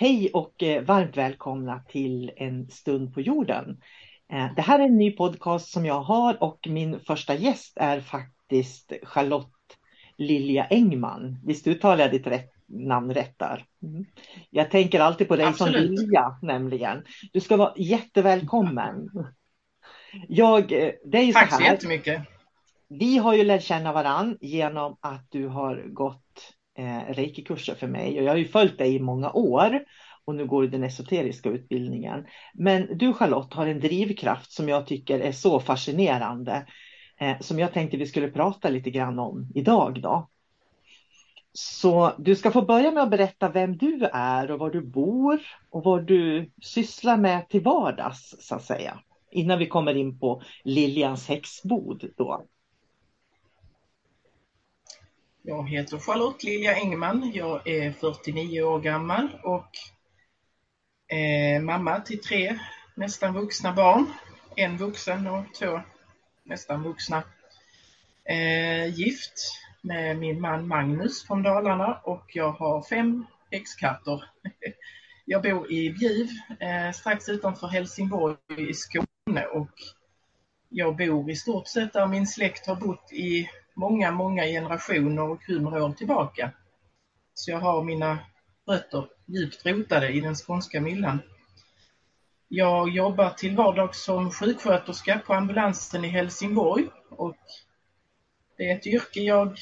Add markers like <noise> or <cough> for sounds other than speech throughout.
Hej och eh, varmt välkomna till en stund på jorden. Eh, Det här är en ny podcast som jag har och min första gäst är faktiskt Charlotte Lilja Engman. Visst uttalar jag ditt rätt, namn rätt där? Mm. Jag tänker alltid på dig som Absolut. Lilja nämligen. Du ska vara jättevälkommen. Jag, eh, det är ju Tack så så här. jättemycket. Vi har ju lärt känna varann genom att du har gått eh, reikikurser för mig och jag har ju följt dig i många år och nu går du den esoteriska utbildningen. Men du Charlotte har en drivkraft som jag tycker är så fascinerande eh, som jag tänkte vi skulle prata lite grann om idag då. Så du ska få börja med att berätta vem du är och var du bor och vad du sysslar med till vardags så att säga. Innan vi kommer in på Liljans häxbod då. Jag heter Charlotte Lilja Engman. Jag är 49 år gammal och eh, mamma till tre nästan vuxna barn. En vuxen och två nästan vuxna. Eh, gift med min man Magnus från Dalarna och jag har fem häxkatter. <laughs> Jag bor i Bjuv eh, strax utanför Helsingborg i Skåne och jag bor i stort sett där min släkt har bott i många, många generationer och hundra år tillbaka. Så jag har mina rötter djupt rotade i den skånska myllan. Jag jobbar till vardags som sjuksköterska på ambulansen i Helsingborg och det är ett yrke jag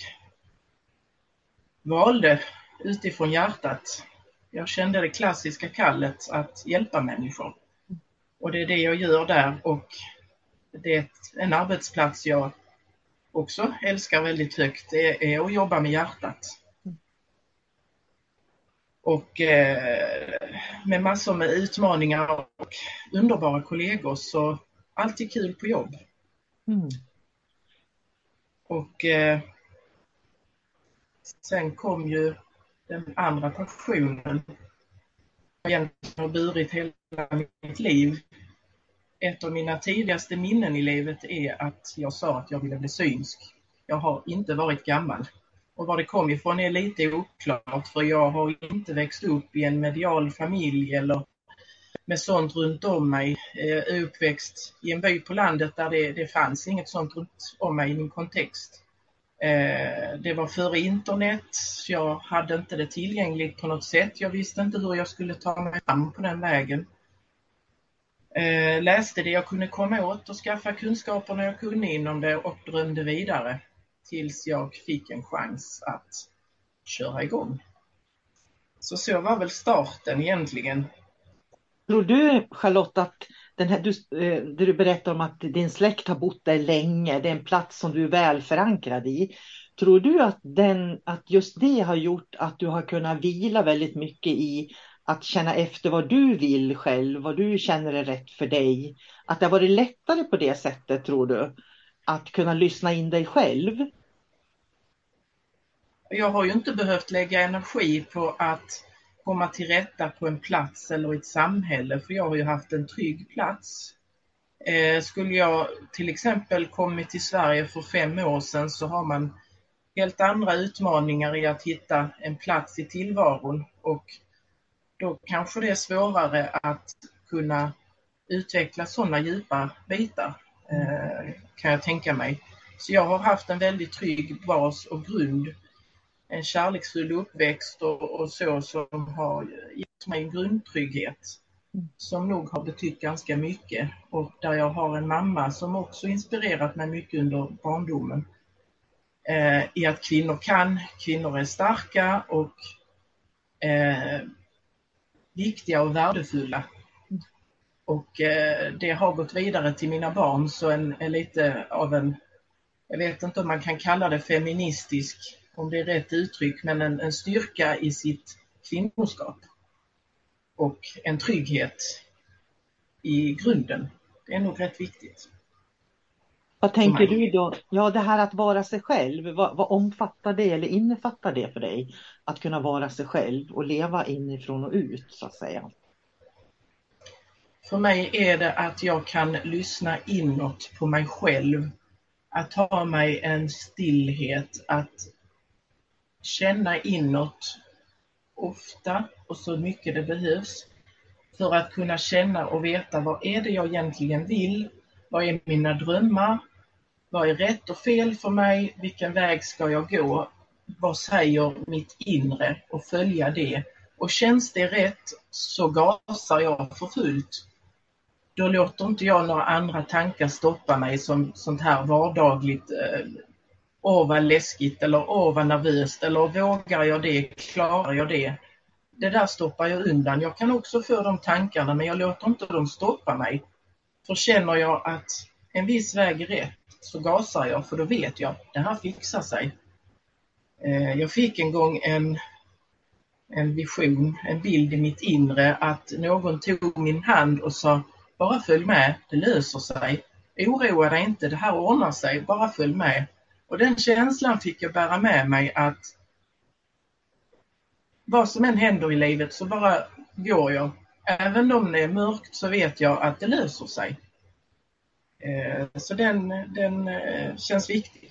valde utifrån hjärtat. Jag kände det klassiska kallet att hjälpa människor. Och det är det jag gör där och det är en arbetsplats jag också älskar väldigt högt, är att jobba med hjärtat. Och eh, med massor med utmaningar och underbara kollegor så alltid kul på jobb. Mm. Och eh, sen kom ju den andra passionen. Jag har burit hela mitt liv. Ett av mina tidigaste minnen i livet är att jag sa att jag ville bli synsk. Jag har inte varit gammal. Och var det kom ifrån är lite oklart för jag har inte växt upp i en medial familj eller med sånt runt om mig. Jag är uppväxt i en by på landet där det, det fanns inget sånt runt om mig i min kontext. Eh, det var före internet, jag hade inte det tillgängligt på något sätt. Jag visste inte hur jag skulle ta mig fram på den vägen. Eh, Läste det jag kunde komma åt och skaffa kunskaperna jag kunde inom det och drömde vidare tills jag fick en chans att köra igång. Så så var väl starten egentligen. Tror du Charlotte att den här, du, eh, det du berättar om att din släkt har bott där länge, det är en plats som du är väl förankrad i. Tror du att, den, att just det har gjort att du har kunnat vila väldigt mycket i att känna efter vad du vill själv, vad du känner är rätt för dig? Att det har varit lättare på det sättet tror du? Att kunna lyssna in dig själv? Jag har ju inte behövt lägga energi på att komma till rätta på en plats eller i ett samhälle för jag har ju haft en trygg plats. Eh, skulle jag till exempel kommit till Sverige för fem år sedan så har man helt andra utmaningar i att hitta en plats i tillvaron och då kanske det är svårare att kunna utveckla sådana djupa bitar eh, kan jag tänka mig. Så jag har haft en väldigt trygg bas och grund en kärleksfull uppväxt och, och så som har gett mig en grundtrygghet. som nog har betytt ganska mycket och där jag har en mamma som också inspirerat mig mycket under barndomen. Eh, I att kvinnor kan, kvinnor är starka och eh, viktiga och värdefulla. Och eh, det har gått vidare till mina barn så en, en lite av en, jag vet inte om man kan kalla det feministisk, om det är rätt uttryck, men en, en styrka i sitt kvinnoskap. Och en trygghet i grunden. Det är nog rätt viktigt. Vad tänker du då? Ja, det här att vara sig själv, vad, vad, omfattar det eller innefattar det för dig? Att kunna vara sig själv och leva inifrån och ut så att säga. För mig är det att jag kan lyssna inåt på mig själv. Att ha mig en stillhet, att känna inåt ofta och så mycket det behövs för att kunna känna och veta vad är det jag egentligen vill? Vad är mina drömmar? Vad är rätt och fel för mig? Vilken väg ska jag gå? Vad säger mitt inre? Och följa det. Och känns det rätt så gasar jag för fullt. Då låter inte jag några andra tankar stoppa mig som sånt här vardagligt åh Åh vad läskigt eller åh vad nervöst eller vågar jag det, klarar jag det? Det där stoppar jag undan. Jag kan också få de tankarna men jag låter inte dem stoppa mig. För känner jag att en viss väg är rätt så gasar jag för då vet jag att det här fixar sig. Eh, jag fick en gång en, en vision, en bild i mitt inre att någon tog min hand och sa bara följ med, det löser sig. Oroa dig inte, det här ordnar sig, bara följ med. Och den känslan fick jag bära med mig att vad som än händer i livet så bara går jag. Även om det är mörkt så vet jag att det löser sig. Eh, så den, den eh, känns viktig.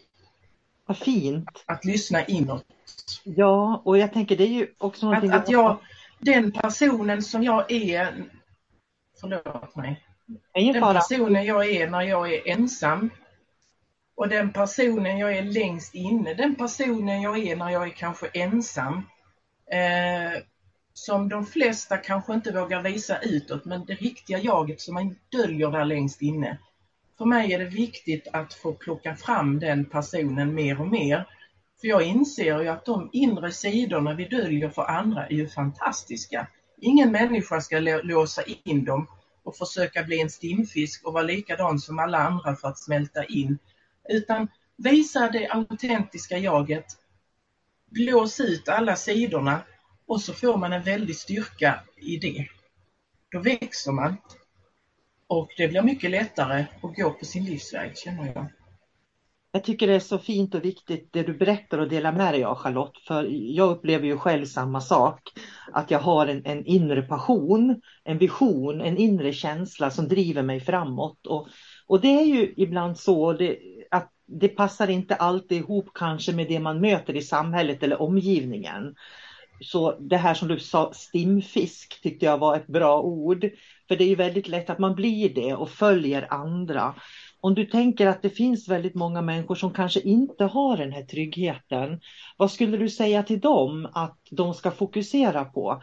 Vad fint. Att lyssna inåt. Ja, och jag tänker det är ju också någonting... Att, att jag, den personen som jag är, förlåt mig, den personen jag är när jag är ensam och den personen jag är längst inne, den personen jag är när jag är kanske ensam, eh, som de flesta kanske inte vågar visa utåt, men det riktiga jaget som man döljer där längst inne. För mig är det viktigt att få plocka fram den personen mer och mer. För jag inser ju att de inre sidorna vi döljer för andra är ju fantastiska. Ingen människa ska låsa in dem och försöka bli en stimfisk och vara likadan som alla andra för att smälta in. Utan visa det autentiska jaget, blås ut alla sidorna och så får man en väldig styrka i det. Då växer man och det blir mycket lättare att gå på sin livsväg känner jag. Jag tycker det är så fint och viktigt det du berättar och delar med dig av Charlotte. För jag upplever ju själv samma sak. Att jag har en, en inre passion, en vision, en inre känsla som driver mig framåt. Och, och det är ju ibland så det, att det passar inte alltid ihop kanske med det man möter i samhället eller omgivningen. Så det här som du sa, stimfisk tyckte jag var ett bra ord. För det är ju väldigt lätt att man blir det och följer andra. Om du tänker att det finns väldigt många människor som kanske inte har den här tryggheten. Vad skulle du säga till dem att de ska fokusera på?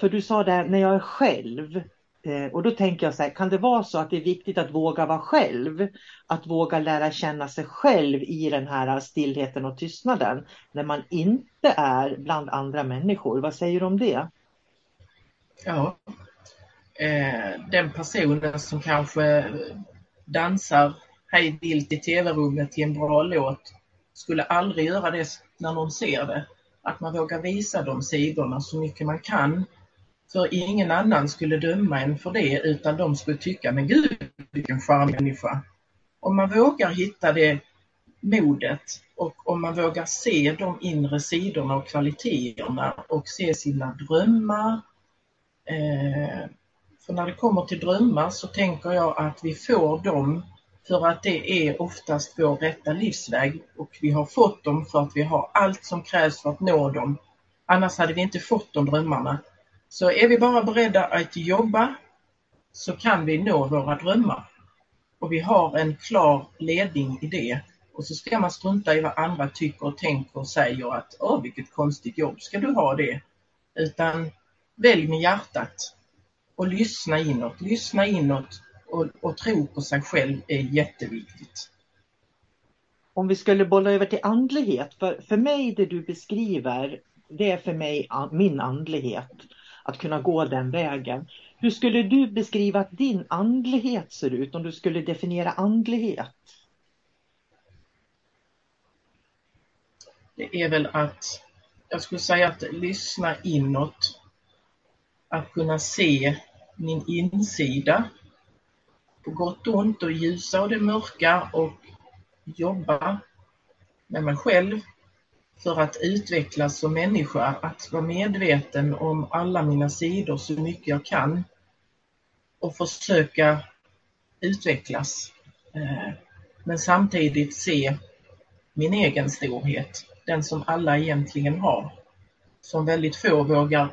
För du sa det när jag är själv. Eh, och då tänker jag så här, kan det vara så att det är viktigt att våga vara själv? Att våga lära känna sig själv i den här stillheten och tystnaden när man inte är bland andra människor. Vad säger du om det? Ja, eh, den personen som kanske dansar hej vilt i tv-rummet till en bra låt skulle aldrig göra det när någon ser det. Att man vågar visa de sidorna så mycket man kan för ingen annan skulle döma en för det utan de skulle tycka, men gud vilken charmig människa. Om man vågar hitta det modet och om man vågar se de inre sidorna och kvaliteterna och se sina drömmar. Eh, för när det kommer till drömmar så tänker jag att vi får dem för att det är oftast vår rätta livsväg och vi har fått dem för att vi har allt som krävs för att nå dem. Annars hade vi inte fått de drömmarna. Så är vi bara beredda att jobba så kan vi nå våra drömmar. Och vi har en klar ledning i det. Och så ska man strunta i vad andra tycker och tänker och säger att åh vilket konstigt jobb, ska du ha det? Utan välj med hjärtat. och lyssna inåt. Lyssna inåt och, och tro på sig själv är jätteviktigt. Om vi skulle bolla över till andlighet, för, för mig det du beskriver, det är för mig min andlighet. Att kunna gå den vägen. Hur skulle du beskriva att din andlighet ser ut om du skulle definiera andlighet? Det är väl att, jag skulle säga att lyssna inåt. Att kunna se min insida på gott och ont och ljusa och det mörka och jobba med mig själv för att utvecklas som människa, att vara medveten om alla mina sidor så mycket jag kan och försöka utvecklas. Eh, men samtidigt se min egen storhet, den som alla egentligen har, som väldigt få vågar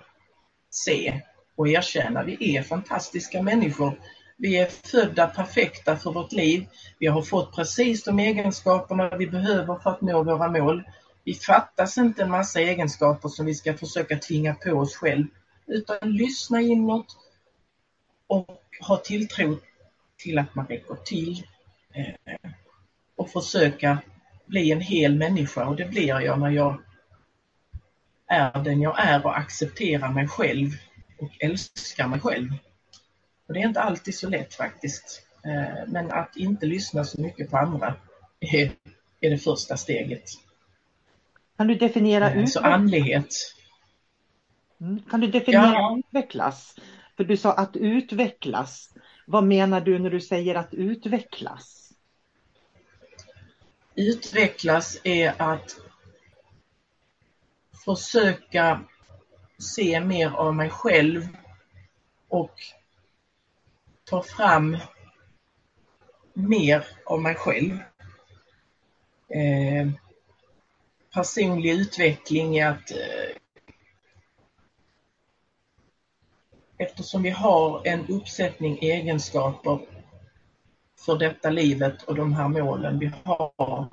se och erkänna. Vi är fantastiska människor. Vi är födda perfekta för vårt liv. Vi har fått precis de egenskaperna vi behöver för att nå våra mål. Vi fattas inte en massa egenskaper som vi ska försöka tvinga på oss själv, utan lyssna inåt och ha tilltro till att man räcker till eh, och försöka bli en hel människa och det blir jag när jag är den jag är och accepterar mig själv och älskar mig själv. Och det är inte alltid så lätt faktiskt. Eh, men att inte lyssna så mycket på andra är det första steget. Kan du definiera eh, Så andlighet. Mm. Kan du definiera ja. utvecklas? För du sa att utvecklas. Vad menar du när du säger att utvecklas? Utvecklas är att försöka se mer av mig själv och ta fram mer av mig själv. Eh, personlig utveckling i att eh, eftersom vi har en uppsättning egenskaper för detta livet och de här målen vi har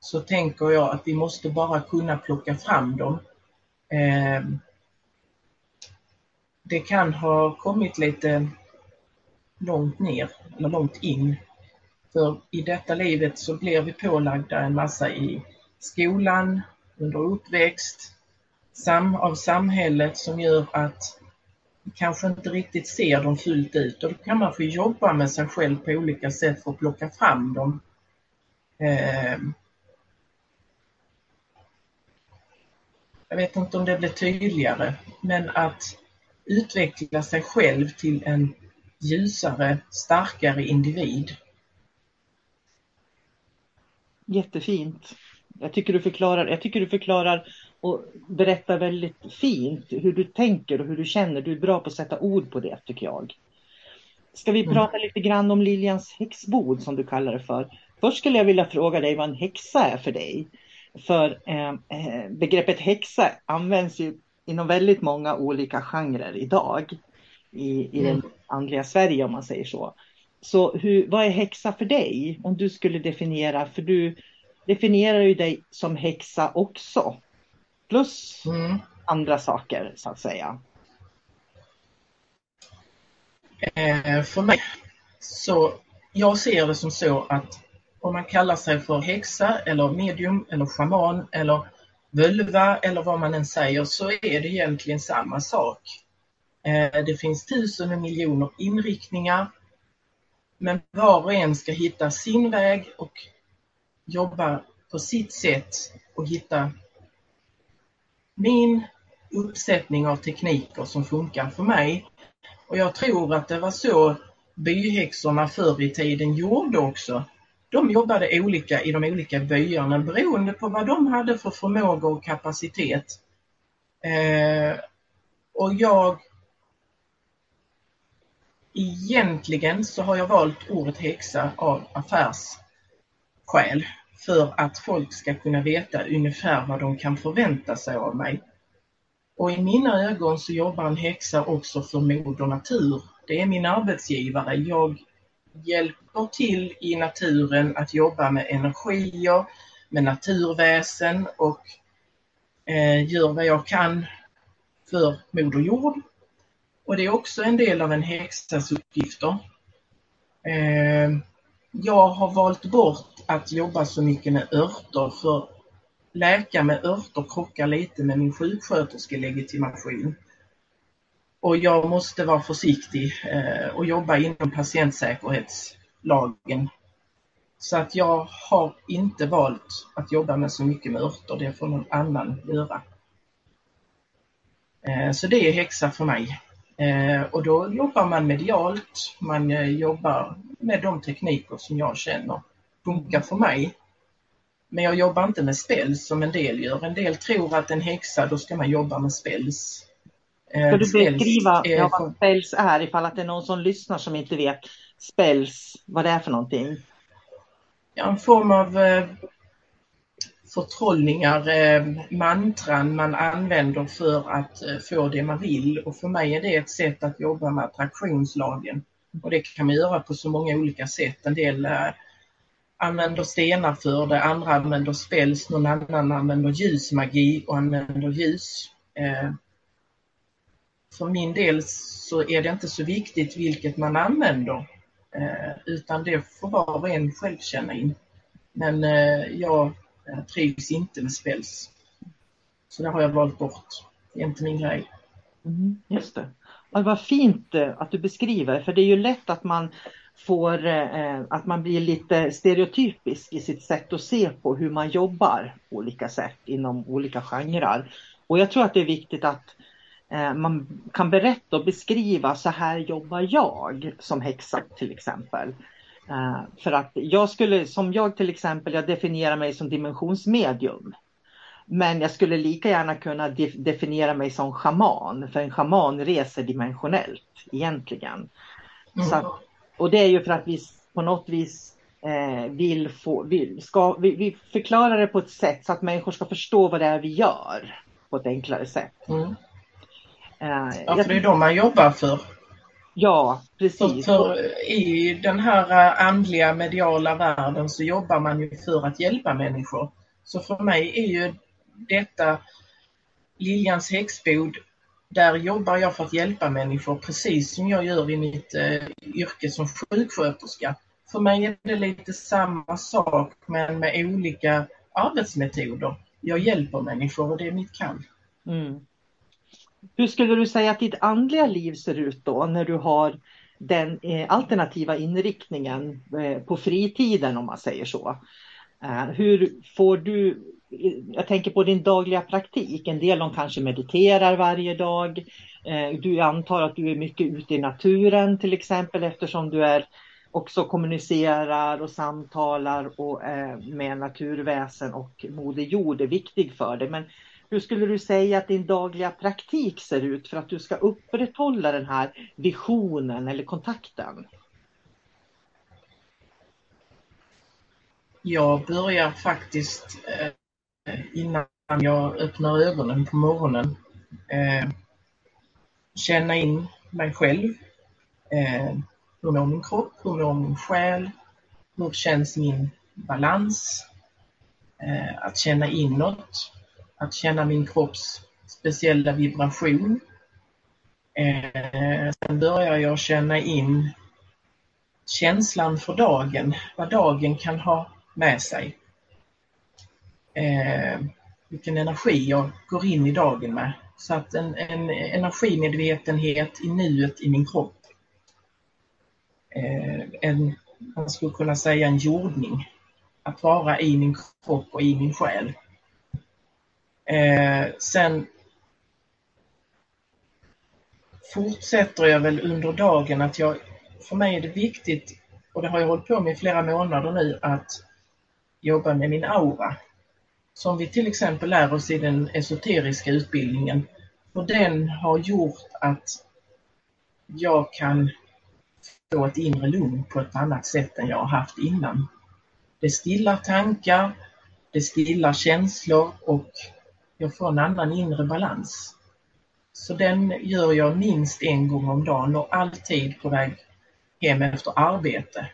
så tänker jag att vi måste bara kunna plocka fram dem. Eh, det kan ha kommit lite långt ner eller långt in. För i detta livet så blir vi pålagda en massa i skolan, under uppväxt, sam av samhället som gör att vi kanske inte riktigt ser dem fullt ut och då kan man få jobba med sig själv på olika sätt för att plocka fram dem. Eh, jag vet inte om det blir tydligare, men att utveckla sig själv till en ljusare, starkare individ. Jättefint. Jag tycker du förklarar, jag tycker du förklarar och berättar väldigt fint hur du tänker och hur du känner. Du är bra på att sätta ord på det tycker jag. Ska vi mm. prata mm. lite grann om Liljans häxbod som du kallar det för? Först skulle jag vilja fråga dig vad en häxa är för dig. För eh, eh begreppet häxa används ju inom väldigt många olika genrer idag i, i mm. den andliga Sverige om man säger så. Så hur, vad är häxa för dig? Om du skulle definiera, för du definierar ju dig som häxa också. Plus mm. andra saker så att säga. Eh, för mig så, jag ser det som så att om man kallar sig för häxa eller medium eller shaman eller völva eller vad man än säger så är det egentligen samma sak. Eh, det finns tusen och miljoner inriktningar men var och en ska hitta sin väg och jobbar på sitt sätt och hitta min uppsättning av tekniker som funkar för mig. Och jag tror att det var så byhäxorna förr i tiden gjorde också. De jobbade olika i de olika byarna beroende på vad de hade för förmåga och kapacitet. Eh, och jag Egentligen så har jag valt ordet häxa av affärsskäl för att folk ska kunna veta ungefär vad de kan förvänta sig av mig. Och i mina ögon så jobbar en häxa också för Moder Natur. Det är min arbetsgivare. Jag hjälper till i naturen att jobba med energier, med naturväsen och eh, gör vad jag kan för Moder Jord Och det är också en del av en häxas uppgifter. Eh, jag har valt bort att jobba så mycket med örter för läka med örter krockar lite med min sjuksköterskelegitimation. Och jag måste vara försiktig eh, och jobba inom patientsäkerhetslagen. Så att jag har inte valt att jobba med så mycket med örter, det får någon annan göra. Eh, så det är häxa för mig. Eh, och då jobbar man medialt, man jobbar med de tekniker som jag känner funkar för mig. Men jag jobbar inte med spells som en del gör. En del tror att en häxa, då ska man jobba med spells. Ska du beskriva ja, vad spells är ifall att det är någon som lyssnar som inte vet spells, vad det är för någonting? Ja, en form av eh, förtrollningar, eh, mantran man använder för att eh, få det man vill. Och för mig är det ett sätt att jobba med attraktionslagen. Och det kan man göra på så många olika sätt. En del eh, använder stenar för det, andra använder spells, någon annan använder ljusmagi och använder ljus. Eh, för min del så är det inte så viktigt vilket man använder eh, utan det får var och en själv känna in. Men eh, jag eh, trivs inte med spells. Så det har jag valt bort. Det är inte min grej. Mm, just det. Vad fint eh, att du beskriver, för det är ju lätt att man får, eh, att man blir lite stereotypisk i sitt sätt att se på hur man jobbar på olika sätt inom olika genrer. Och jag tror att det är viktigt att eh, man kan berätta och beskriva så här jobbar jag som häxa till exempel. Eh, för att jag skulle, som jag till exempel, jag definierar mig som dimensionsmedium. Men jag skulle lika gärna kunna de definiera mig som schaman, för en schaman reser dimensionellt egentligen. Mm. Så och det är ju för att vi på något vis eh, vill få, vill, ska, vi, vi förklarar det på ett sätt så att människor ska förstå vad det är vi gör på ett enklare sätt. Mm. Eh, ja, för det är de man jobbar för. Ja, precis. För, för I den här eh, andliga mediala världen så jobbar man ju för att hjälpa människor. Så för mig är ju detta Liljans häxbod där jobbar jag för att hjälpa människor precis som jag gör i mitt eh, yrke som sjuksköterska. För mig är det lite samma sak men med olika arbetsmetoder. Jag hjälper människor och det är mitt kall. Mm. Hur skulle du säga att ditt andliga liv ser ut då när du har den eh, alternativa inriktningen eh, på fritiden om man säger så? Eh, hur får du jag tänker på din dagliga praktik. En del de kanske mediterar varje dag. Eh, du antar att du är mycket ute i naturen till exempel eftersom du är också kommunicerar och samtalar och eh, med naturväsen och Moder Jord är viktig för dig. Men hur skulle du säga att din dagliga praktik ser ut för att du ska upprätthålla den här visionen eller kontakten? Jag börjar faktiskt eh, Eh, innan jag öppnar ögonen på morgonen. Eh, känna in mig själv. Eh, hur mår min kropp? Hur mår min själ? Hur känns min balans? Eh, att känna inåt. Att känna min kropps speciella vibration. Eh, sen börjar jag känna in känslan för dagen, vad dagen kan ha med sig eh, vilken energi jag går in i dagen med. Så att en, en energimedvetenhet i nuet i min kropp. Eh, en, man skulle kunna säga en jordning. Att vara i min kropp och i min själ. Eh, sen fortsätter jag väl under dagen att jag, för mig är det viktigt, och det har jag hållit på med i flera månader nu, att jobba med min aura som vi till exempel lär oss i den esoteriska utbildningen. Och den har gjort att jag kan få ett inre lugn på ett annat sätt än jag har haft innan. Det stillar tankar, det stillar känslor och jag får en annan inre balans. Så den gör jag minst en gång om dagen och alltid på väg hem efter arbete.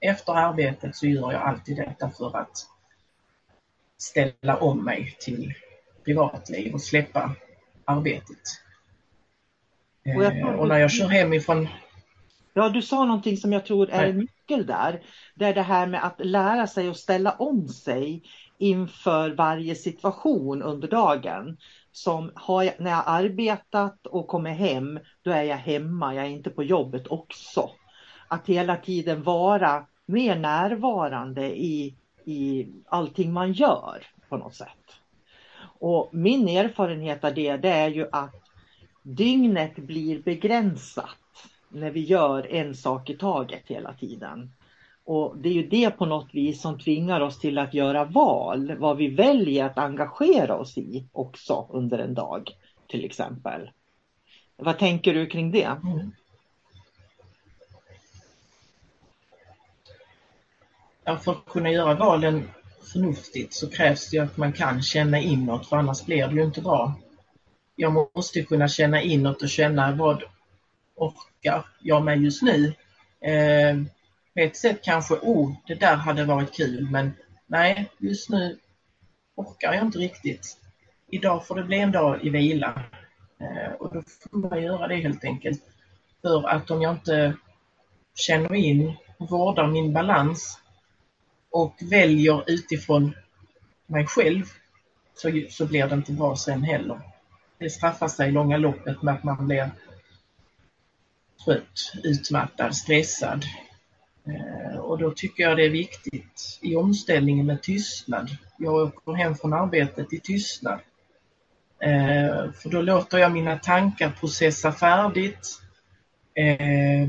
Efter arbetet så gör jag alltid detta för att ställa om mig till privatliv och släppa arbetet. Och jag Eh, och när jag kör hemifrån Ja, du sa någonting som jag tror är en nyckel där. Det är det här med att lära sig att ställa om sig inför varje situation under dagen. Som jag, när jag arbetat och kommer hem, då är jag hemma, jag är inte på jobbet också. Att hela tiden vara mer närvarande i, i allting man gör på något sätt. Och min erfarenhet av det, det är ju att dygnet blir begränsat när vi gör en sak i taget hela tiden. Och det är ju det på något vis som tvingar oss till att göra val, vad vi väljer att engagera oss i också under en dag till exempel. Vad tänker du kring det? Mm. För att kunna göra valen förnuftigt så krävs det ju att man kan känna inåt för annars blir det ju inte bra. Jag måste kunna känna inåt och känna vad orkar jag med just nu? Eh, på ett sätt kanske, oh, det där hade varit kul men nej, just nu orkar jag inte riktigt. Idag får det bli en dag i vila. Eh, och då får man göra det helt enkelt. För att om jag inte känner in och vårdar min balans och väljer utifrån mig själv så, så blir det inte bra sen heller. Det straffar sig i långa loppet med att man blir trött, utmattad, stressad. Eh, och då tycker jag det är viktigt i omställningen med tystnad. Jag åker hem från arbetet i tystnad. Eh, för då låter jag mina tankar processa färdigt. Eh,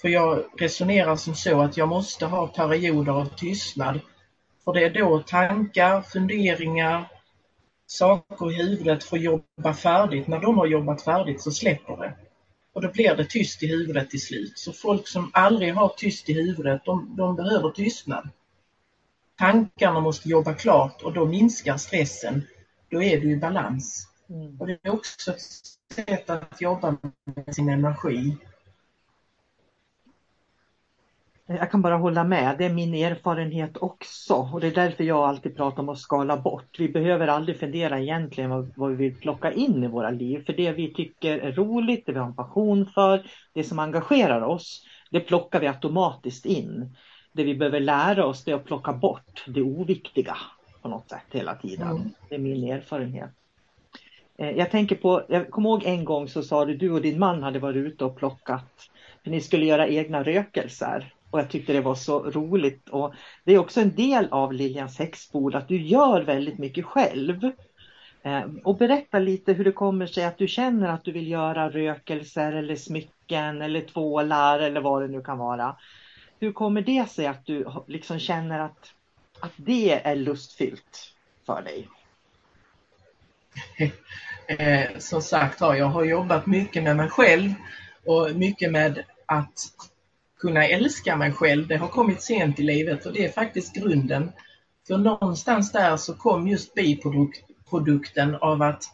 för jag resonerar som så att jag måste ha perioder av tystnad. För det är då tankar, funderingar, saker i huvudet får jobba färdigt. När de har jobbat färdigt så släpper det. Och då blir det tyst i huvudet till slut. Så folk som aldrig har tyst i huvudet, de, de behöver tystnad. Tankarna måste jobba klart och då minskar stressen. Då är du i balans. Mm. Och det är också ett sätt att jobba med sin energi. Jag kan bara hålla med, det är min erfarenhet också och det är därför jag alltid pratar om att skala bort. Vi behöver aldrig fundera egentligen vad, vad vi vill plocka in i våra liv för det vi tycker är roligt, det vi har en passion för, det som engagerar oss, det plockar vi automatiskt in. Det vi behöver lära oss det är att plocka bort det oviktiga på något sätt hela tiden. Mm. Det är min erfarenhet. Eh, Jag tänker på, jag kommer ihåg en gång så sa du, du och din man hade varit ute och plockat, för ni skulle göra egna rökelser. Och jag tyckte det var så roligt. Och det är också en del av Liljans häxbord att du gör väldigt mycket själv. Eh, och berätta lite hur det kommer sig att du känner att du vill göra rökelser eller smycken eller tvålar eller vad det nu kan vara. Hur kommer det sig att du liksom känner att, att det är lustfyllt för dig? <laughs> Eh, som sagt har jag har jobbat mycket med mig själv och mycket med att kunna älska mig själv. Det har kommit sent i livet och det är faktiskt grunden. För någonstans där så kom just biprodukten av att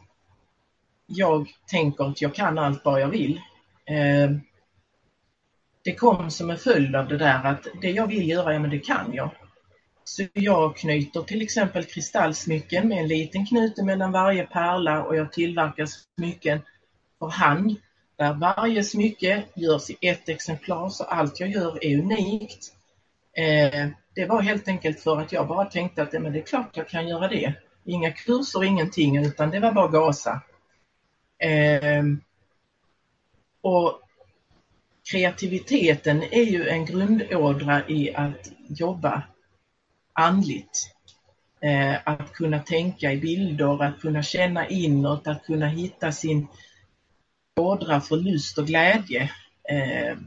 jag tänker att jag kan allt vad jag vill. Eh, det kom som en följd av det där att det jag vill göra, ja men det kan jag. Så jag knyter till exempel kristallsmycken med en liten knute mellan varje pärla och jag tillverkar smycken för hand där varje smycke görs i ett exemplar så allt jag gör är unikt. Eh, det var helt enkelt för att jag bara tänkte att men det är klart jag kan göra det. Inga kurser, ingenting utan det var bara gasa. Eh, och kreativiteten är ju en grundådra i att jobba andligt. Eh, att kunna tänka i bilder, att kunna känna inåt, att kunna hitta sin ådra för lust och glädje. Eh,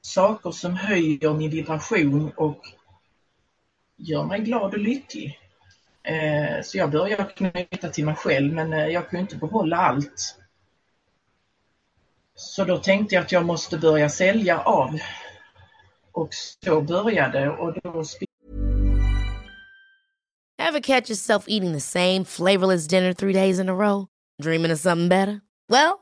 saker som höjer min vibration och gör mig glad och lycklig. Eh, så jag började knyta till mig själv men eh, jag kunde inte behålla allt. Så då tänkte jag att jag måste börja sälja av. Och så började och då Have catch yourself eating the same flavorless dinner three days in a row? Dreaming of something better? Well,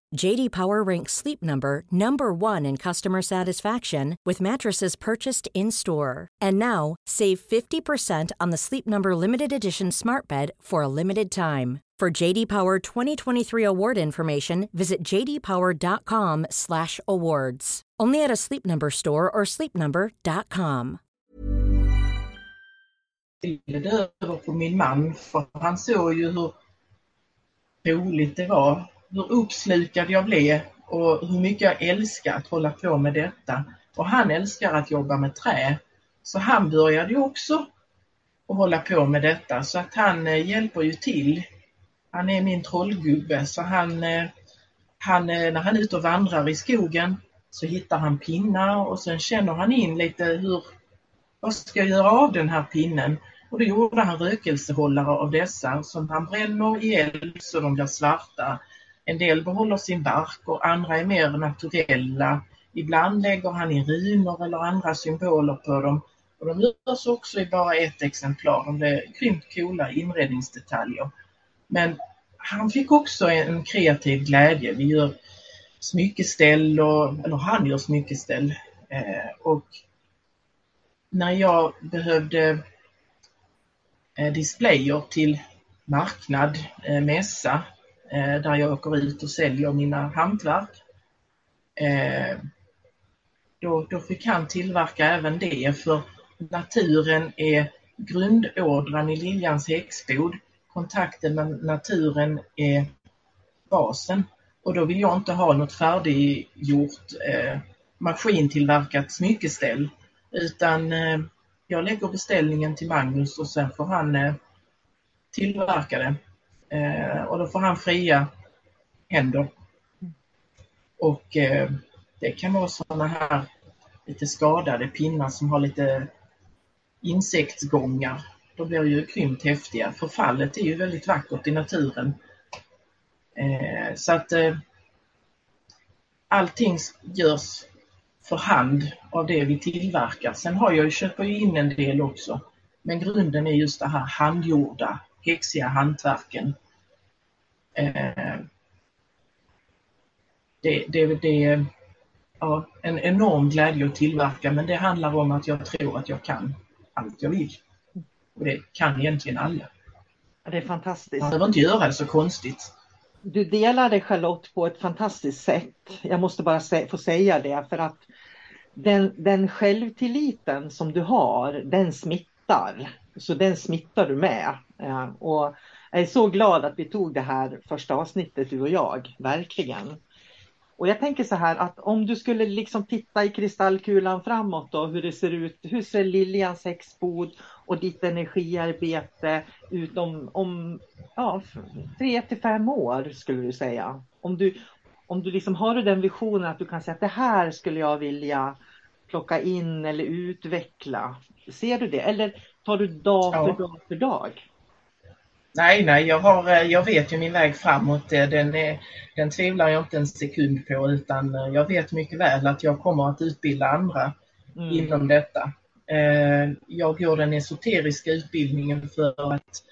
JD Power ranks Sleep Number number 1 in customer satisfaction with mattresses purchased in-store. And now, save 50% on the Sleep Number limited edition Smart Bed for a limited time. For JD Power 2023 award information, visit jdpower.com/awards. Only at a Sleep Number store or sleepnumber.com. över på min man för han såg ju hur roligt det var, hur uppslukad jag blev och hur mycket jag älskar att hålla på med detta. Och han älskar att jobba med trä. Så han började ju också att hålla på med detta så att han eh, hjälper ju till. Han är min trollgubbe så han, eh, han, eh, när han är ute och vandrar i skogen så hittar han pinnar och sen känner han in lite hur, vad ska jag göra av den här pinnen? Och då gjorde han rökelsehållare av dessa som han bränner i eld så de blir svarta. En del behåller sin bark och andra är mer naturella. Ibland lägger han in runor eller andra symboler på dem. Och de görs också i bara ett exemplar. De blev grymt coola inredningsdetaljer. Men han fick också en kreativ glädje. Vi gör smyckeställ, och, eller han gör smyckeställ. Eh, och när jag behövde eh, displayer till marknad, eh, mässa, Eh, där jag åker ut och säljer mina hantverk. Eh, då, då fick han tillverka även det för naturen är grundådran i Liljans häxbod. Kontakten med naturen är basen och då vill jag inte ha något färdiggjort eh, maskintillverkat smyckeställ utan eh, jag lägger beställningen till Magnus och sen får han eh, tillverka det. Eh, och då får han fria händer. Och eh, det kan vara sådana här lite skadade pinnar som har lite insektsgångar. De blir ju grymt häftiga. Förfallet är ju väldigt vackert i naturen. Eh, så att eh, allting görs för hand av det vi tillverkar. Sen har jag ju, köper ju in en del också. Men grunden är just det här handgjorda, häxiga hantverken. Eh, det, det, det är ja, en enorm glädje att tillverka men det handlar om att jag tror att jag kan allt jag vill. Och det kan egentligen alla. Det är fantastiskt. Man behöver inte göra det så konstigt. Du delar det Charlotte på ett fantastiskt sätt. Jag måste bara få säga det för att den, den självtilliten som du har, den smittar. Så den smittar du med. Och jag är så glad att vi tog det här första avsnittet du och jag, verkligen. Och jag tänker så här att om du skulle liksom titta i kristallkulan framåt då, hur det ser ut. Hur ser Liljans häxbod och ditt energiarbete ut om, om ja, tre till fem år skulle du säga? Om du, om du liksom har den visionen att du kan säga att det här skulle jag vilja plocka in eller utveckla. Ser du det? Eller tar du dag för ja. dag för dag? Nej, nej, jag, har, jag vet ju min väg framåt. Den, är, den tvivlar jag inte en sekund på utan jag vet mycket väl att jag kommer att utbilda andra mm. inom detta. Jag går den esoteriska utbildningen för att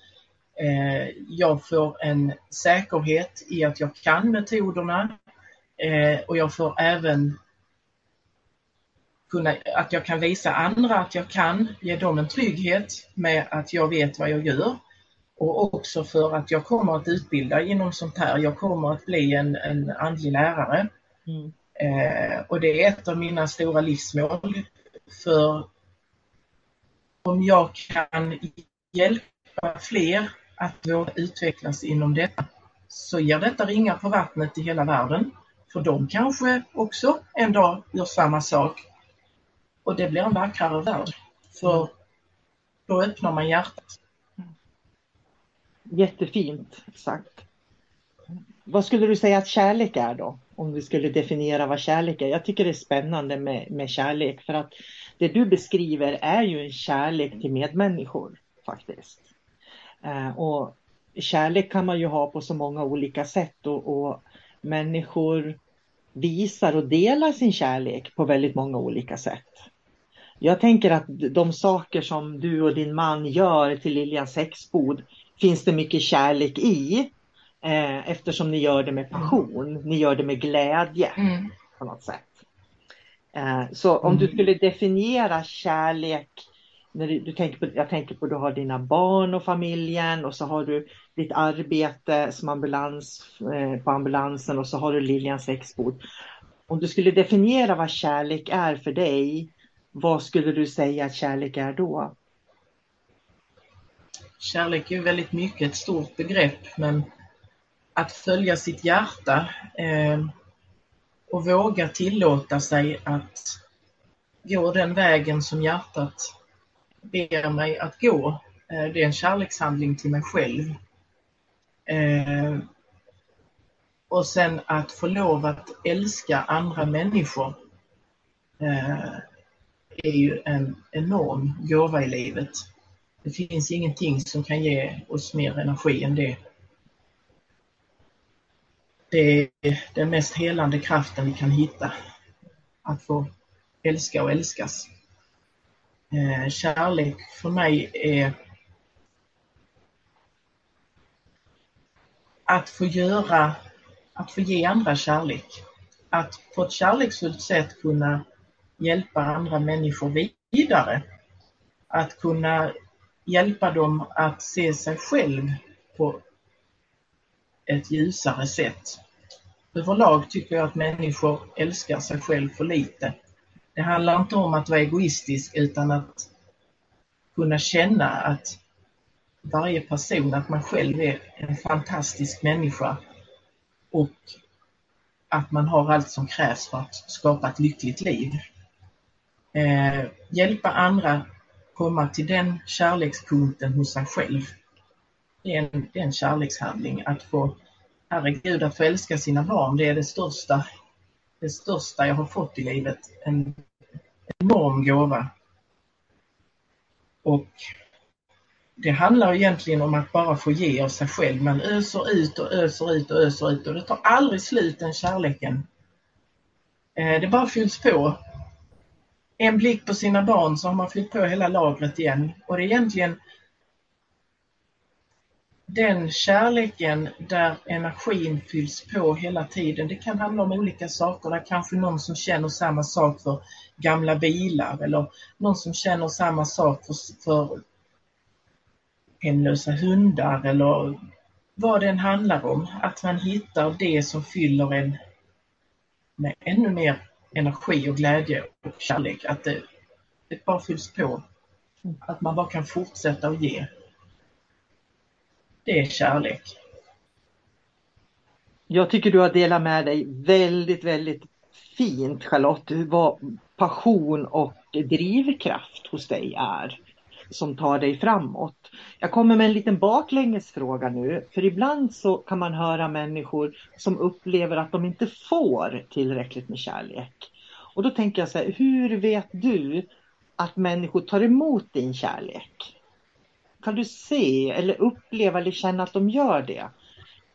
jag får en säkerhet i att jag kan metoderna och jag får även kunna, att jag kan visa andra att jag kan, ge dem en trygghet med att jag vet vad jag gör. Och också för att jag kommer att utbilda inom sånt här. Jag kommer att bli en, en andlig lärare. Mm. Eh, och det är ett av mina stora livsmål. För om jag kan hjälpa fler att våga utvecklas inom detta så ger detta ringar på vattnet i hela världen. För de kanske också en dag gör samma sak och det blir en vackrare värld. För då öppnar man hjärtat. Jättefint sagt. Vad skulle du säga att kärlek är då? om du skulle definiera vad kärlek är. Jag tycker det är spännande med, med kärlek för att det du beskriver är ju en kärlek till medmänniskor faktiskt. Eh, och kärlek kan man ju ha på så många olika sätt och, och människor visar och delar sin kärlek på väldigt många olika sätt. Jag tänker att de saker som du och din man gör till Liljans sexbod finns det mycket kärlek i. Eh, eftersom ni gör det med passion, ni gör det med glädje mm. på något sätt. Eh, så om du mm. skulle definiera kärlek, när du, du, tänker på, jag tänker på du har dina barn och familjen och så har du ditt arbete som ambulans, eh, på ambulansen och så har du Liljans sexbod. Om du skulle definiera vad kärlek är för dig, vad skulle du säga att kärlek är då? Kärlek är väldigt mycket ett stort begrepp men att följa sitt hjärta eh, och våga tillåta sig att gå den vägen som hjärtat ber mig att gå. Eh, det är en kärlekshandling till mig själv. Eh, och sen att få lov att älska andra människor eh, är ju en enorm gåva i livet. Det finns ingenting som kan ge oss mer energi än det. Det är den mest helande kraften vi kan hitta. Att få älska och älskas. Eh, kärlek för mig är att få göra, att få ge andra kärlek. Att på ett kärleksfullt sätt kunna hjälpa andra människor vidare. Att kunna hjälpa dem att se sig själv på ett ljusare sätt. Överlag tycker jag att människor älskar sig själv för lite. Det handlar inte om att vara egoistisk utan att kunna känna att varje person, att man själv är en fantastisk människa och att man har allt som krävs för att skapa ett lyckligt liv. Eh, hjälpa andra komma till den kärlekspunkten hos sig själv. Det är en, det är en kärlekshandling att få, herregud, att få älska sina barn, det är det största, det största jag har fått i livet. En enorm gåva. Och det handlar egentligen om att bara få ge av sig själv. Man öser ut och öser ut och öser ut och det tar aldrig slut den kärleken. Eh, det bara fylls på en blick på sina barn så har man fyllt på hela lagret igen. Och det är egentligen den kärleken där energin fylls på hela tiden. Det kan handla om olika saker. Det är kanske någon som känner samma sak för gamla bilar eller någon som känner samma sak för, för hemlösa hundar eller vad den handlar om. Att man hittar det som fyller en med ännu mer energi och glädje och kärlek. Att det, det bara fylls på. Att man bara kan fortsätta att ge. Det är kärlek. Jag tycker du har delat med dig väldigt, väldigt fint Charlotte, vad passion och drivkraft hos dig är som tar dig framåt. Jag kommer med en liten baklängesfråga nu, för ibland så kan man höra människor som upplever att de inte får tillräckligt med kärlek. Och då tänker jag så här, hur vet du att människor tar emot din kärlek? Kan du se eller uppleva eller känna att de gör det?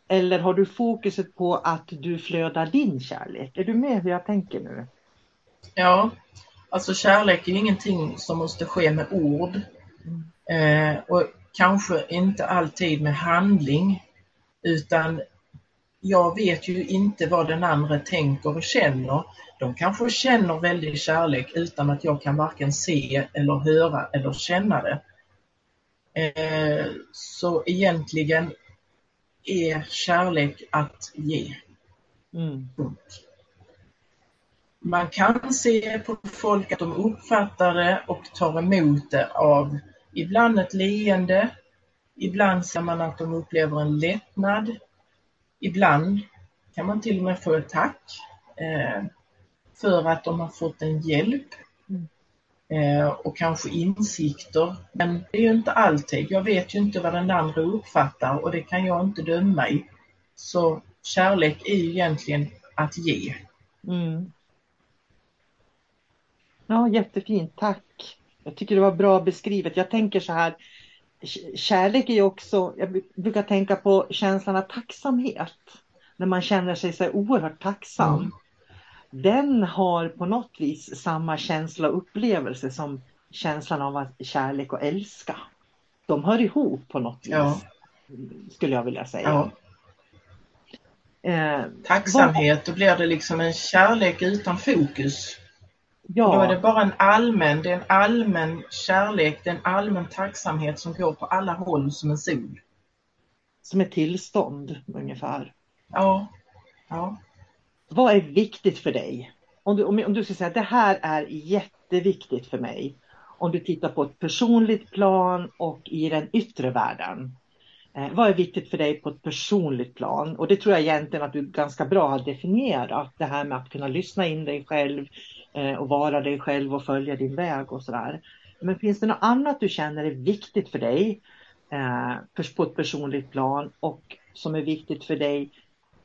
Eller har du fokuset på att du flödar din kärlek? Är du med hur jag tänker nu? Ja, alltså kärlek är ingenting som måste ske med ord. Eh, och kanske inte alltid med handling utan jag vet ju inte vad den andra tänker och känner. De kanske känner väldigt kärlek utan att jag kan varken se eller höra eller känna det. Eh, så egentligen är kärlek att ge. Mm. Man kan se på folk att de uppfattar det och tar emot det av ibland ett leende, ibland ser man att de upplever en lättnad, ibland kan man till och med få ett tack eh, för att de har fått en hjälp eh, och kanske insikter. Men det är ju inte alltid. Jag vet ju inte vad den andra uppfattar och det kan jag inte döma i. Så kärlek är ju egentligen att ge. Mm. Ja, jättefint, tack. Jag tycker det var bra beskrivet. Jag tänker så här, kärlek är ju också, jag brukar tänka på känslan av tacksamhet. När man känner sig så oerhört tacksam. Mm. Den har på något vis samma känsla och upplevelse som känslan av kärlek och älska. De hör ihop på något vis. Ja. Skulle jag vilja säga. Ja. Eh, Tacksamhet, då blir det liksom en kärlek utan fokus. Ja. Då är det bara en allmän, det är en allmän kärlek, det är en allmän tacksamhet som går på alla håll som en sol. Som ett tillstånd ungefär. Ja. ja. Vad är viktigt för dig? Om du, om, om du ska säga att det här är jätteviktigt för mig. Om du tittar på ett personligt plan och i den yttre världen. Eh, vad är viktigt för dig på ett personligt plan? Och det tror jag egentligen att du ganska bra har definierat. Det här med att kunna lyssna in dig själv Eh, och vara dig själv och följa din väg och sådär. Men finns det något annat du känner är viktigt för dig eh, på ett personligt plan och som är viktigt för dig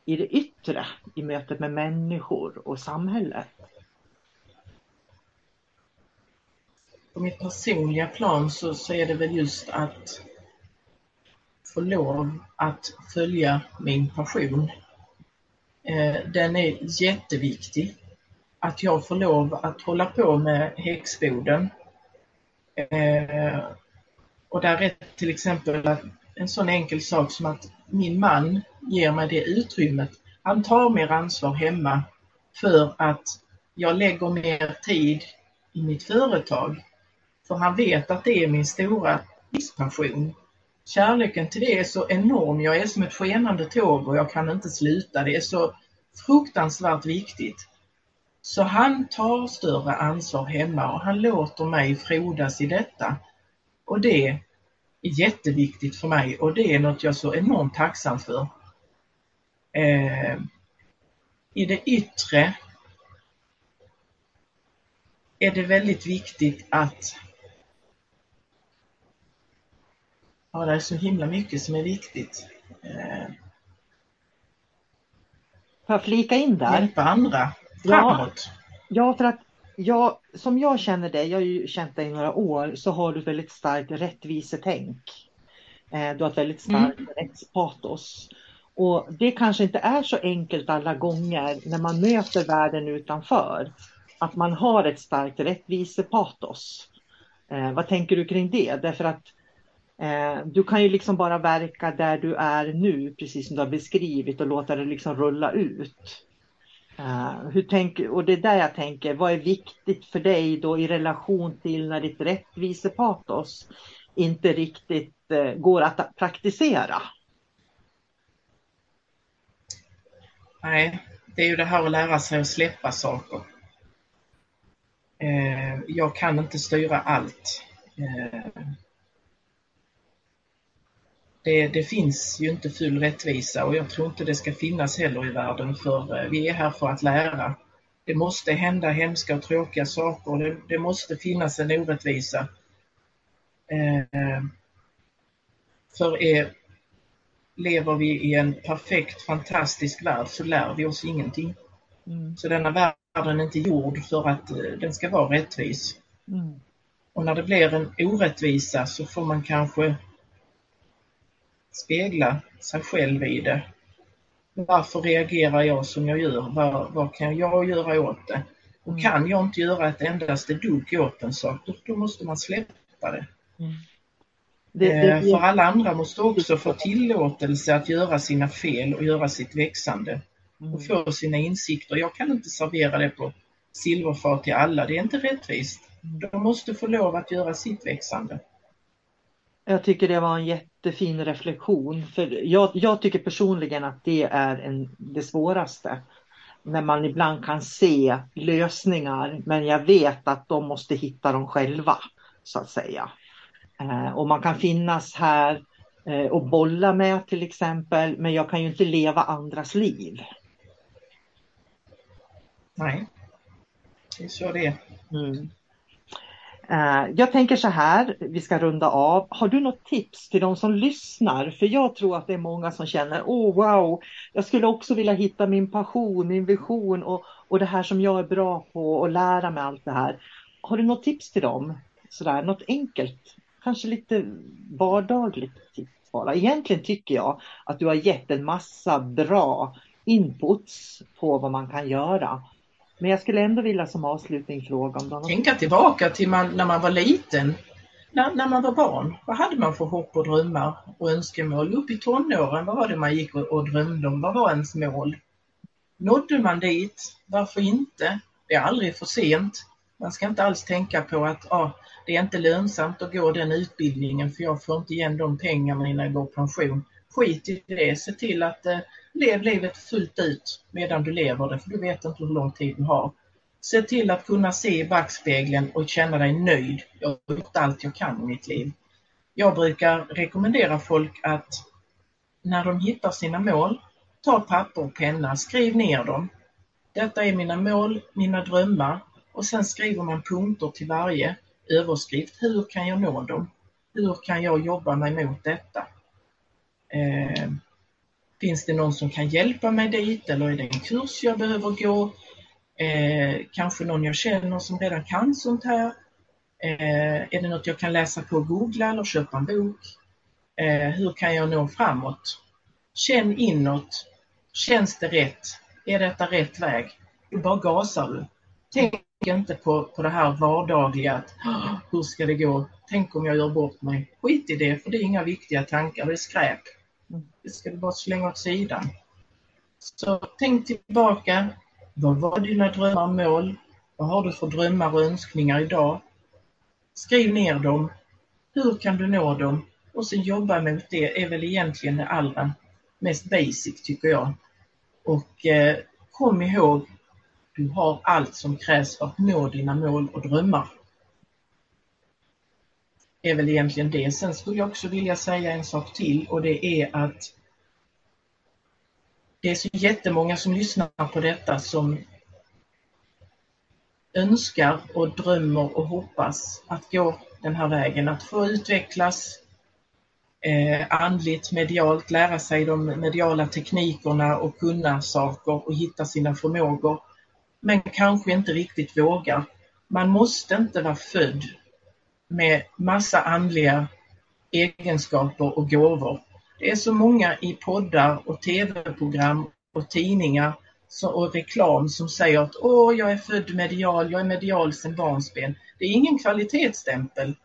i det yttre, i mötet med människor och samhället? På mitt personliga plan så, så är det väl just att få lov att följa min passion. Eh, den är jätteviktig. Att jag får lov att hålla på med häxboden. Eh, och där är till exempel en sån enkel sak som att min man ger mig det utrymmet. Han tar mer ansvar hemma för att jag lägger mer tid i mitt företag. För han vet att det är min stora livspassion. Kärleken till det är så enorm. Jag är som ett skenande tåg och jag kan inte sluta. Det är så fruktansvärt viktigt. Så han tar större ansvar hemma och han låter mig frodas i detta. Och det är jätteviktigt för mig och det är något jag är så enormt tacksam för. Eh, I det yttre är det väldigt viktigt att Ja, det är så himla mycket som är viktigt. Eh, Får jag flika in där? Hjälpa andra framåt. Ja, ja, för att jag, som jag känner dig, jag har ju känt dig i några år, så har du väldigt starkt rättvisetänk. Eh, du har ett väldigt starkt mm. rättspatos. Och det kanske inte är så enkelt alla gånger när man möter världen utanför. Att man har ett starkt rättvisepatos. Eh, vad tänker du kring det? Därför att Eh, du kan ju liksom bara verka där du är nu, precis som du har beskrivit och låta det liksom rulla ut. Uh, hur tänk, och det är där jag tänker, vad är viktigt för dig då i relation till när ditt rättvisepatos inte riktigt uh, går att praktisera? Nej, det är ju det här att lära sig att släppa saker. Uh, jag kan inte styra allt det, det, finns ju inte full rättvisa och jag tror inte det ska finnas heller i världen för eh, vi är här för att lära. Det måste hända hemska och tråkiga saker och det, det måste finnas en orättvisa. Eh, för är, lever vi i en perfekt, fantastisk värld så lär vi oss ingenting. Mm. Så denna världen är inte gjord för att eh, den ska vara rättvis. Mm. Och när det blir en orättvisa så får man kanske spegla sig själv i det. Varför reagerar jag som jag gör? Vad, vad kan jag göra åt det? Och mm. kan jag inte göra ett endaste dugg åt en sak, då, då måste man släppa det. Mm. Det, det, eh, För alla andra måste också få tillåtelse att göra sina fel och göra sitt växande mm. och få sina insikter. Jag kan inte servera det på silverfat till alla, det är inte rättvist. Mm. De måste få lov att göra sitt växande. Jag tycker det var en jättefin reflektion. För jag, jag tycker personligen att det är en, det svåraste. När man ibland kan se lösningar men jag vet att de måste hitta dem själva. Så att säga. Eh, och man kan finnas här eh, och bolla med till exempel men jag kan ju inte leva andras liv. Nej, det är så det är. Mm. Eh, jag tänker så här, vi ska runda av. Har du något tips till de som lyssnar? För jag tror att det är många som känner, åh oh, wow, jag skulle också vilja hitta min passion, min vision och, och det här som jag är bra på och lära mig allt det här. Har du något tips till dem? Sådär, något enkelt, kanske lite vardagligt tips bara. Egentligen tycker jag att du har gett en massa bra inputs på vad man kan göra. Men jag skulle ändå vilja som avslutning fråga om du Tänka tillbaka till man, när man var liten, när, när, man var barn. Vad hade man för hopp och drömmar och önskemål? Upp i tonåren, vad var det man gick och, och drömde om? Vad var ens mål? Nådde man dit? Varför inte? Det är aldrig för sent. Man ska inte alls tänka på att ah, det är inte lönsamt att gå den utbildningen för jag får inte igen de pengarna innan jag går pension. Skit i det, se till att eh, lev livet fullt ut medan du lever det, för du vet inte hur lång tid du har. Se till att kunna se i backspegeln och känna dig nöjd. Jag har gjort allt jag kan i mitt liv. Jag brukar rekommendera folk att när de hittar sina mål, ta papper och penna, skriv ner dem. Detta är mina mål, mina drömmar och sen skriver man punkter till varje överskrift. Hur kan jag nå dem? Hur kan jag jobba mig mot detta? Eh, finns det någon som kan hjälpa mig dit eller är det en kurs jag behöver gå? Eh, kanske någon jag känner som redan kan sånt här? Eh, är det något jag kan läsa på och googla eller köpa en bok? Eh, hur kan jag nå framåt? Känn inåt. Känns det rätt? Är detta rätt väg? Då bara gasar du. Tänk inte på, på det här vardagliga, att hur ska det gå? Tänk om jag gör bort mig. Skit i det, för det är inga viktiga tankar, det är skräp. Det ska du bara slänga åt sidan. Så tänk tillbaka. Vad var dina drömmar och mål? Vad har du för drömmar och önskningar idag? Skriv ner dem. Hur kan du nå dem? Och sen jobba mot det är väl egentligen det allra mest basic tycker jag. Och eh, kom ihåg, du har allt som krävs för att nå dina mål och drömmar är väl egentligen det. Sen skulle jag också vilja säga en sak till och det är att det är så jättemånga som lyssnar på detta som önskar och drömmer och hoppas att gå den här vägen, att få utvecklas eh, andligt, medialt, lära sig de mediala teknikerna och kunna saker och hitta sina förmågor, men kanske inte riktigt vågar. Man måste inte vara född med massa andliga egenskaper och gåvor. Det är så många i poddar och tv-program och tidningar och reklam som säger att åh, jag är född medial, jag är medial sedan barnsben. Det är ingen kvalitetsstämpel.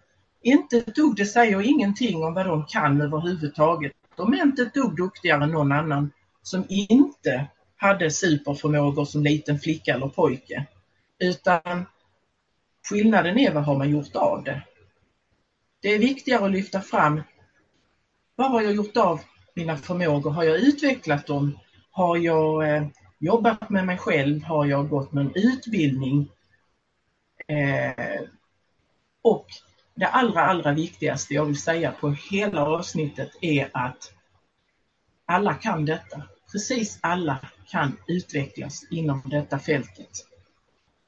Inte ett dugg, det säger ingenting om vad de kan överhuvudtaget. De är inte ett dugg duktigare än någon annan som inte hade superförmågor som liten flicka eller pojke. Utan skillnaden är vad har man gjort av det. Det är viktigare att lyfta fram vad har jag gjort av mina förmågor? Har jag utvecklat dem? Har jag eh, jobbat med mig själv? Har jag gått någon utbildning? Eh, och det allra, allra viktigaste jag vill säga på hela avsnittet är att alla kan detta. Precis alla kan utvecklas inom detta fältet.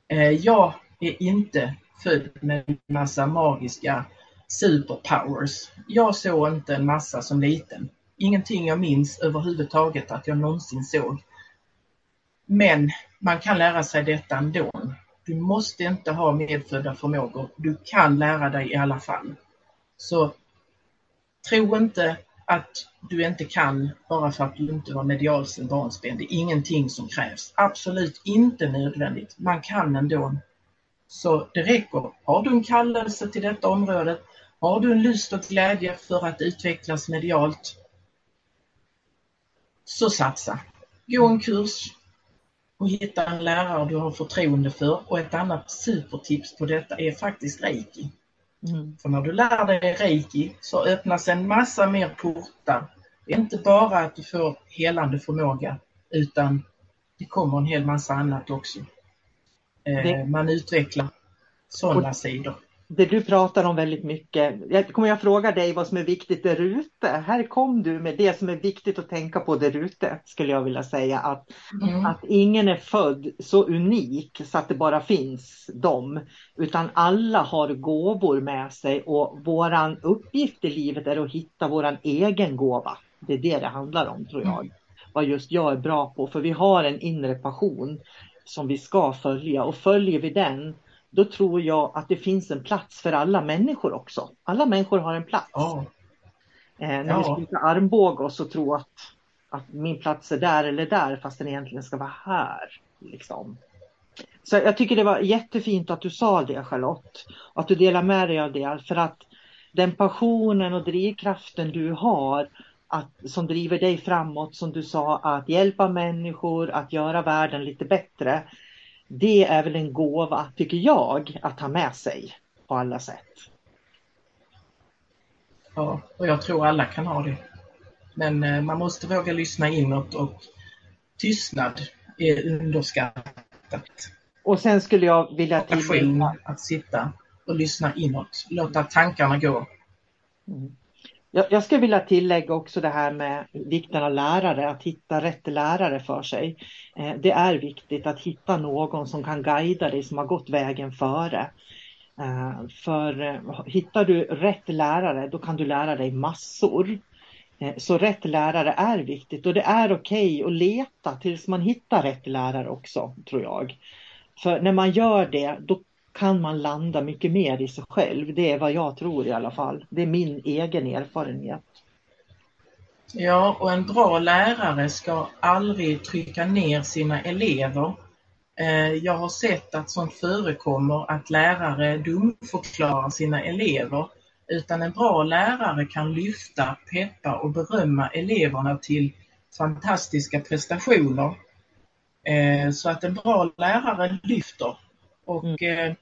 Eh, jag är inte född med en massa magiska superpowers. Jag såg inte en massa som liten. Ingenting jag minns överhuvudtaget att jag någonsin såg. Men man kan lära sig detta ändå. Du måste inte ha medfödda förmågor. Du kan lära dig i alla fall. Så tro inte att du inte kan bara för att du inte var medialt barnsben. Det är ingenting som krävs. Absolut inte nödvändigt. Man kan ändå. Så det räcker. Har du en kallelse till detta området, har du en lust och glädje för att utvecklas medialt, så satsa. Gå en kurs och hitta en lärare du har förtroende för. Och ett annat supertips på detta är faktiskt reiki. Mm. För när du lär dig reiki så öppnas en massa mer portar. Det är inte bara att du får helande förmåga utan det kommer en hel massa annat också. Eh, det... Man utvecklar sådana sidor. Det du pratar om väldigt mycket. Jag kommer jag fråga dig vad som är viktigt där ute. Här kom du med det som är viktigt att tänka på där ute skulle jag vilja säga. Att, mm. att ingen är född så unik så att det bara finns dem. Utan alla har gåvor med sig och våran uppgift i livet är att hitta våran egen gåva. Det är det det handlar om tror jag. Vad just jag är bra på. För vi har en inre passion som vi ska följa och följer vi den då tror jag att det finns en plats för alla människor också. Alla människor har en plats. Oh. Eh, när ja. vi armbåga oss och tro att, att min plats är där eller där fast den egentligen ska vara här. Liksom. Så jag tycker det var jättefint att du sa det Charlotte. Att du delar med dig av det. För att den passionen och drivkraften du har att, som driver dig framåt, som du sa, att hjälpa människor, att göra världen lite bättre det är väl en gåva, tycker jag, att ha med sig på alla sätt. Ja, och jag tror alla kan ha det. Men eh, man måste våga lyssna inåt och tystnad är underskattat. Och sen skulle jag vilja tillägga... Att sitta och lyssna inåt, låta tankarna gå. Mm. Jag, jag skulle vilja tillägga också det här med vikten av lärare, att hitta rätt lärare för sig. Eh, det är viktigt att hitta någon som kan guida dig, som har gått vägen före. Eh, för eh, hittar du rätt lärare, då kan du lära dig massor. Eh, så rätt lärare är viktigt och det är okej okay att leta tills man hittar rätt lärare också, tror jag. För när man gör det, då kan man landa mycket mer i sig själv. Det är vad jag tror i alla fall. Det är min egen erfarenhet. Ja, och en bra lärare ska aldrig trycka ner sina elever. Eh, jag har sett att sånt förekommer att lärare dumförklarar sina elever. Utan en bra lärare kan lyfta, peppa och berömma eleverna till fantastiska prestationer. Eh, så att en bra lärare lyfter. Och mm.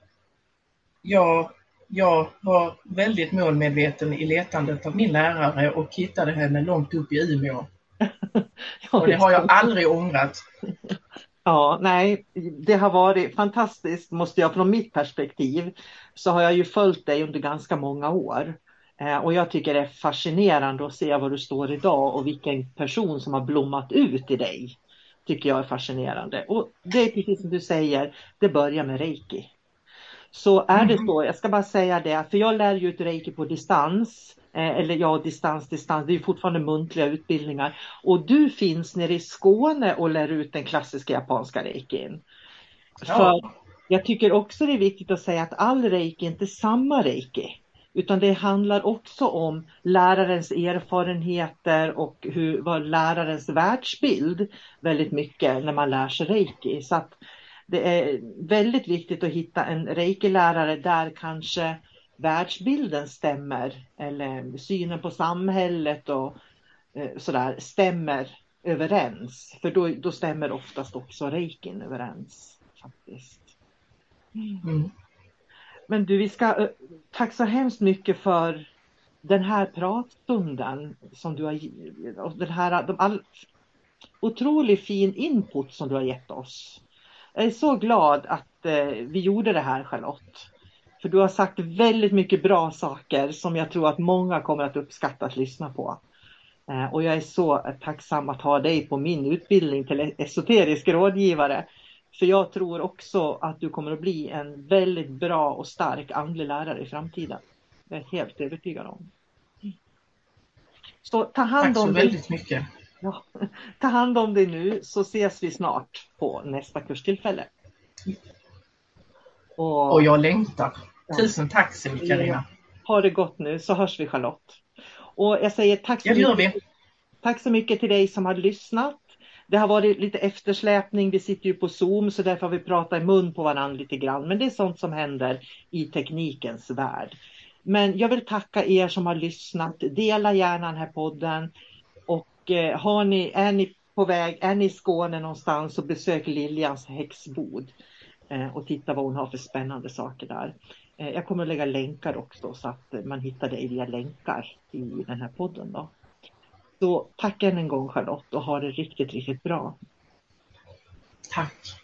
Jag, jag var väldigt målmedveten i letandet av min lärare och hittade henne långt upp i Umeå. <laughs> och det har jag aldrig ångrat. <laughs> Ja, nej, det har varit fantastiskt måste jag från mitt perspektiv. Så har jag ju följt dig under ganska många år. Eh, och jag tycker det är fascinerande att se var du står idag och vilken person som har blommat ut i dig. Tycker jag är fascinerande. Och det är precis som du säger, det börjar med reiki. Så är det mm. så, jag ska bara säga det, för jag lär ju ut reiki på distans. Eh, eller ja, distans, distans, det är fortfarande muntliga utbildningar. Och du finns nere i Skåne och lär ut den klassiska japanska reikin. Ja. För jag tycker också det är viktigt att säga att all reiki är inte samma reiki. Utan det handlar också om lärarens erfarenheter och hur, vad lärarens världsbild väldigt mycket när man lär sig reiki. Så att det är väldigt viktigt att hitta en reiki-lärare där kanske världsbilden stämmer eller synen på samhället och eh, sådär stämmer överens. För då, då stämmer oftast också reikin överens. faktiskt. Mm. Men du, vi ska, eh, tack så hemskt mycket för den här pratstunden som du har och den här de all, otroligt fin input som du har gett oss. Jag är så glad att eh, vi gjorde det här Charlotte. För du har sagt väldigt mycket bra saker som jag tror att många kommer att uppskatta att lyssna på. Eh, och jag är så tacksam att ha dig på min utbildning till esoterisk rådgivare. För jag tror också att du kommer att bli en väldigt bra och stark andlig lärare i framtiden. Jag är helt övertygad om. Så ta hand Tack om så väldigt mycket. Ja, ta hand om dig nu så ses vi snart på nästa kurstillfälle. Och, och jag längtar. Tusen tack så mycket Carina. Ha det gott nu så hörs vi Charlotte. Och jag säger tack så, ja, mycket, tack så mycket till dig som har lyssnat. Det har varit lite eftersläpning, vi sitter ju på Zoom så därför har vi pratat i mun på varandra lite grann. Men det är sånt som händer i teknikens värld. Men jag vill tacka er som har lyssnat. Dela gärna den här podden. Eh, har ni, är ni på väg, är ni i Skåne någonstans så besök Liljans häxbod eh, och titta vad hon har för spännande saker där. Eh, jag kommer att lägga länkar också så att man hittar det via länkar i den här podden. Då. Så tack än en gång Charlotte och ha det riktigt, riktigt bra. Tack.